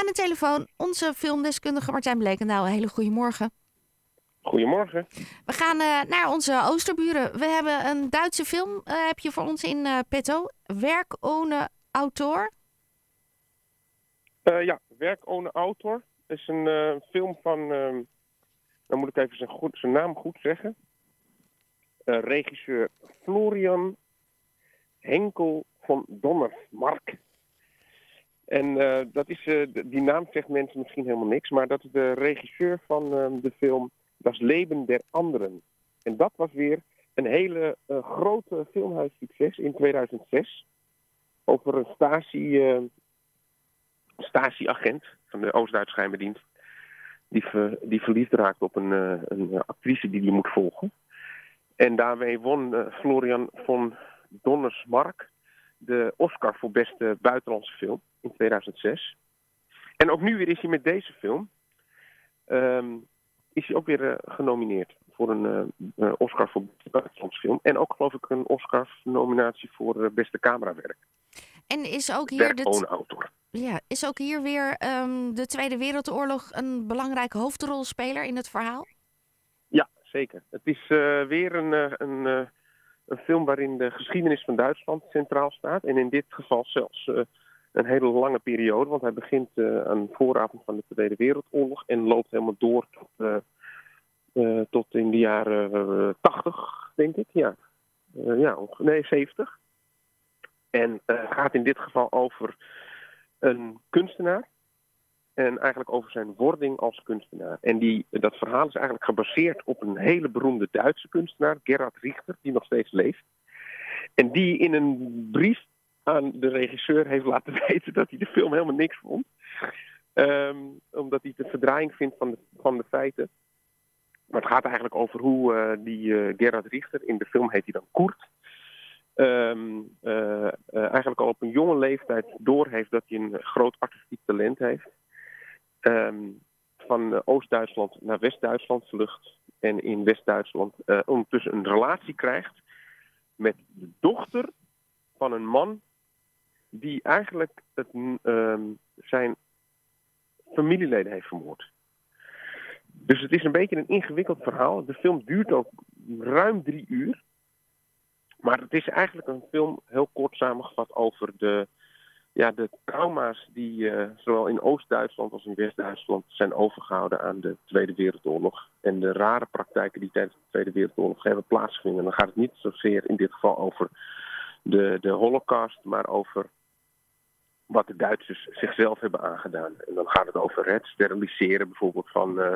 aan de telefoon onze filmdeskundige Martijn Blekendaal. Een hele goede morgen. Goedemorgen. We gaan eh, naar onze Oosterburen. We hebben een Duitse film, eh, heb je voor ons in uh, petto. Werk ohne autor. ja, Werk ohne autor is een film van, ehm, dan moet ik even zijn, goed, zijn naam goed zeggen. regisseur Florian Henkel van Donnersmark. En dat is, die naam zegt mensen misschien helemaal niks, maar dat is de regisseur van ehm, de film Das Leben der Anderen. En dat was weer een hele uh, grote filmhuissucces in 2006. Over een Stasi, uh, Stasi-agent van de Oost-Duitse geheime Die, ver, die verliefd raakt op een, een actrice die die moet volgen. En daarmee won Florian von Donnersmark de Oscar voor beste buitenlandse film in 2006. En ook nu weer is hij met deze film. Um, is hij ook weer uh, genomineerd voor een uh, Oscar voor buitenlandse film. En ook geloof ik een Oscar-nominatie voor beste camerawerk. En is ook hier, de autor. Ja, is ook hier weer um, de Tweede Wereldoorlog een belangrijke hoofdrolspeler in het verhaal? Ja, zeker. Het is weer een, een, een film waarin de geschiedenis van Duitsland centraal staat. En in dit geval zelfs een hele lange periode. Want hij begint uh, aan de vooravond van de Tweede Wereldoorlog en loopt helemaal door tot, uh, tot in de jaren 80, denk ik. Ja, ja nee, 70. En gaat in dit geval over een kunstenaar. En eigenlijk over zijn wording als kunstenaar. En die, dat verhaal is eigenlijk gebaseerd op een hele beroemde Duitse kunstenaar, Gerhard Richter, die nog steeds leeft. En die in een brief aan de regisseur heeft laten weten dat hij de film helemaal niks vond. Um, omdat hij de verdraaiing vindt van de, van de feiten. Maar het gaat eigenlijk over hoe uh, die uh, Gerhard Richter, in de film heet hij dan Koert, um, uh, eigenlijk al op een jonge leeftijd doorheeft dat hij een groot artistiek talent heeft. Um, van Oost-Duitsland naar West-Duitsland vlucht en in West-Duitsland ondertussen een relatie krijgt met de dochter van een man die eigenlijk het, uh, zijn familieleden heeft vermoord. Dus het is een beetje een ingewikkeld verhaal. De film duurt ook ruim drie uur. Maar het is eigenlijk een film, heel kort samengevat, over de, ja, de trauma's die uh, zowel in Oost-Duitsland als in West-Duitsland zijn overgehouden aan de Tweede Wereldoorlog. En de rare praktijken die tijdens de Tweede Wereldoorlog hebben plaatsgevonden. Dan gaat het niet zozeer in dit geval over de, de Holocaust, maar over wat de Duitsers zichzelf hebben aangedaan. En dan gaat het over het steriliseren bijvoorbeeld van, uh,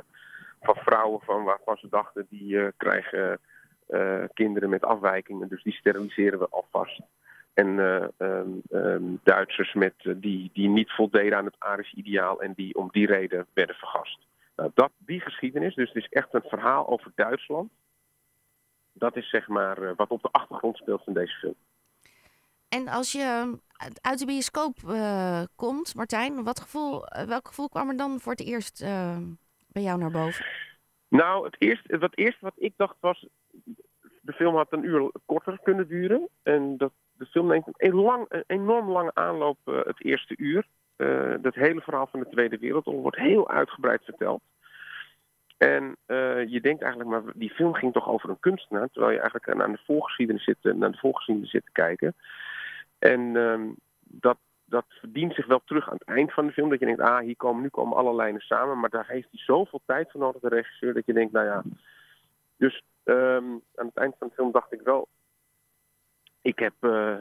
van vrouwen van waarvan ze dachten die uh, krijgen kinderen met afwijkingen. Dus die steriliseren we alvast. En um, um, Duitsers met, die, die niet voldeden aan het Arische ideaal en die om die reden werden vergast. Nou, dat, die geschiedenis, dus het is echt een verhaal over Duitsland. Dat is zeg maar wat op de achtergrond speelt van deze film. En als je uit de bioscoop komt, Martijn, wat gevoel, eh, welk gevoel kwam er dan voor het eerst bij jou naar boven? Nou, het eerste, wat eerste wat ik dacht was, de film had een uur korter kunnen duren. En dat, de film neemt een, lang, een enorm lange aanloop uh, het eerste uur. dat hele verhaal van de Tweede Wereldoorlog wordt heel uitgebreid verteld. En je denkt eigenlijk, maar die film ging toch over een kunstenaar, terwijl je eigenlijk naar de voorgeschiedenis zit, naar de voorgeschiedenis zit te kijken. En um, dat, dat verdient zich wel terug aan het eind van de film. Dat je denkt, ah, hier komen, nu komen alle lijnen samen. Maar daar heeft hij zoveel tijd voor nodig, de regisseur, dat je denkt, nou ja. Dus um, aan het eind van de film dacht ik wel, ik heb uh,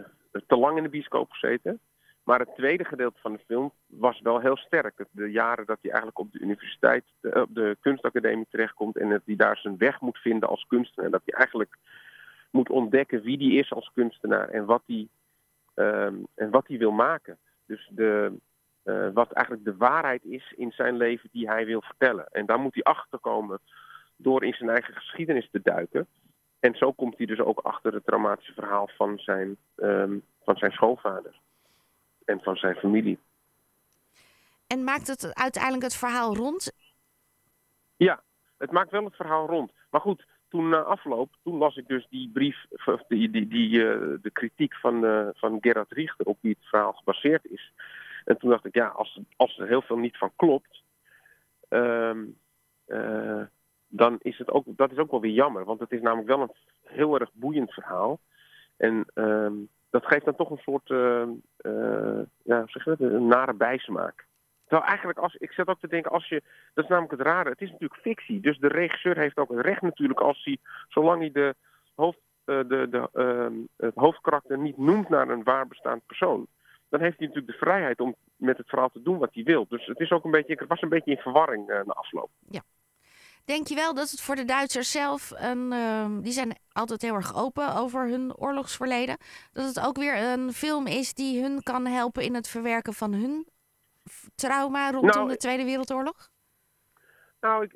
te lang in de bioscoop gezeten. Maar het tweede gedeelte van de film was wel heel sterk. De jaren dat hij eigenlijk op de universiteit, op de kunstacademie terechtkomt en dat hij daar zijn weg moet vinden als kunstenaar. En dat hij eigenlijk moet ontdekken wie hij is als kunstenaar en wat hij Um, en wat hij wil maken. Dus de, uh, wat eigenlijk de waarheid is in zijn leven die hij wil vertellen. En daar moet hij achter komen door in zijn eigen geschiedenis te duiken. En zo komt hij dus ook achter het traumatische verhaal van zijn, um, van zijn schoonvader en van zijn familie. En maakt het uiteindelijk het verhaal rond? Ja, het maakt wel het verhaal rond. Maar goed, toen na afloop, toen las ik dus die brief, die, die, die, uh, de kritiek van, uh, van Gerard Richter op wie het verhaal gebaseerd is. En toen dacht ik, ja, als, als er heel veel niet van klopt, ehm, eh, dan is het ook, dat is ook wel weer jammer. Want het is namelijk wel een heel erg boeiend verhaal. En ehm, dat geeft dan toch een soort, uh, ja, zeg een nare bijsmaak. Terwijl eigenlijk, als, ik zat ook te denken, als je, dat is namelijk het rare, het is natuurlijk fictie. Dus de regisseur heeft ook het recht natuurlijk als hij, zolang hij de, hoofd, uh, de, de, uh, het hoofdkarakter niet noemt naar een waar bestaand persoon. Dan heeft hij natuurlijk de vrijheid om met het verhaal te doen wat hij wil. Dus het is ook een beetje, ik was een beetje in verwarring uh, na afloop. Ja. Denk je wel dat het voor de Duitsers zelf, een, uh, die zijn altijd heel erg open over hun oorlogsverleden, dat het ook weer een film is die hun kan helpen in het verwerken van hun trauma rondom nou, de Tweede Wereldoorlog? Nou, ik,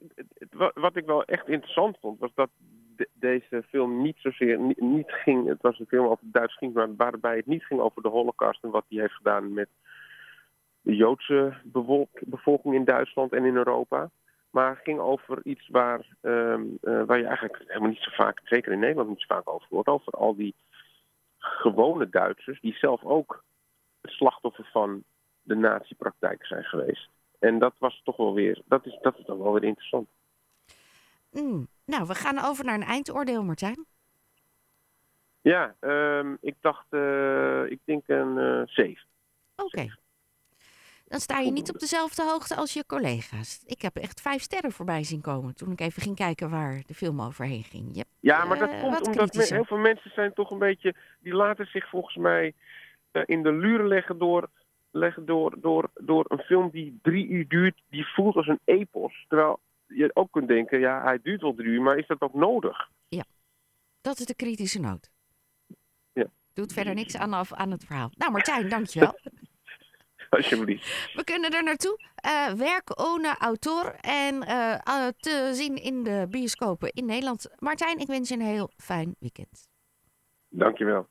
wat ik wel echt interessant vond, was dat de, deze film niet zozeer niet, niet, ging. Het was een film over Duits ging, maar waarbij het niet ging over de Holocaust en wat die heeft gedaan met de Joodse bevolking in Duitsland en in Europa. Maar het ging over iets waar, um, uh, waar je eigenlijk helemaal niet zo vaak, zeker in Nederland, niet zo vaak over hoort. Over al die gewone Duitsers die zelf ook het slachtoffer van de natiepraktijken zijn geweest. En dat was toch wel weer, dat is, dat is dan wel weer interessant. Mm, nou, we gaan over naar een eindoordeel, Martijn. Ja, um, ik dacht, uh, ik denk een uh, 7. Oké. Okay. Dan sta je niet op dezelfde hoogte als je collega's. Ik heb echt vijf sterren voorbij zien komen toen ik even ging kijken waar de film overheen ging. Hebt, ja, maar dat uh, komt omdat men, heel veel mensen zijn toch een beetje, die laten zich volgens mij uh, in de luren leggen door leggen door, door, door een film die drie uur duurt, die voelt als een epos. Terwijl je ook kunt denken, ja, hij duurt wel drie uur, maar is dat ook nodig? Ja, dat is de kritische noot. Ja. Doet verder niks aan, aan het verhaal. Nou, Martijn, dankjewel. Alsjeblieft. We kunnen er naartoe. Uh, werk ohne autor en uh, uh, te zien in de bioscopen in Nederland. Martijn, ik wens je een heel fijn weekend. Dankjewel.